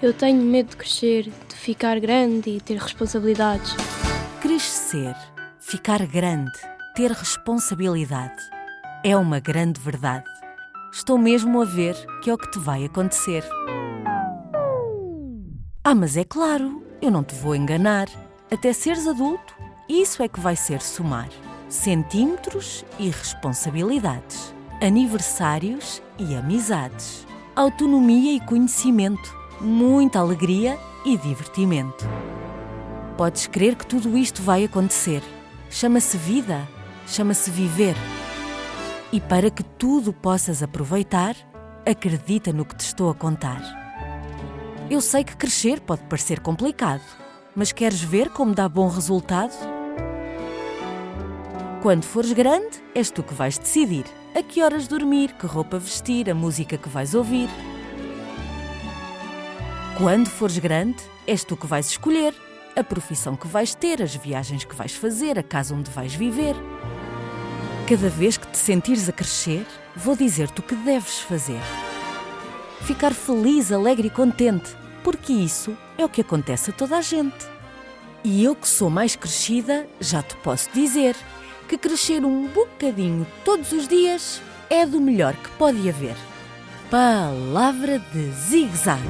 Eu tenho medo de crescer, de ficar grande e ter responsabilidades. Crescer, ficar grande, ter responsabilidade. É uma grande verdade. Estou mesmo a ver que é o que te vai acontecer. Ah, mas é claro, eu não te vou enganar. Até seres adulto, isso é que vai ser somar. Centímetros e responsabilidades. Aniversários e amizades. Autonomia e conhecimento muita alegria e divertimento. Podes crer que tudo isto vai acontecer. Chama-se vida, chama-se viver. E para que tudo possas aproveitar, acredita no que te estou a contar. Eu sei que crescer pode parecer complicado, mas queres ver como dá bom resultado? Quando fores grande, és tu que vais decidir a que horas dormir, que roupa vestir, a música que vais ouvir. Quando fores grande, és tu que vais escolher a profissão que vais ter, as viagens que vais fazer, a casa onde vais viver. Cada vez que te sentires a crescer, vou dizer-te o que deves fazer. Ficar feliz, alegre e contente, porque isso é o que acontece a toda a gente. E eu que sou mais crescida, já te posso dizer que crescer um bocadinho todos os dias é do melhor que pode haver. Palavra de zig-zag.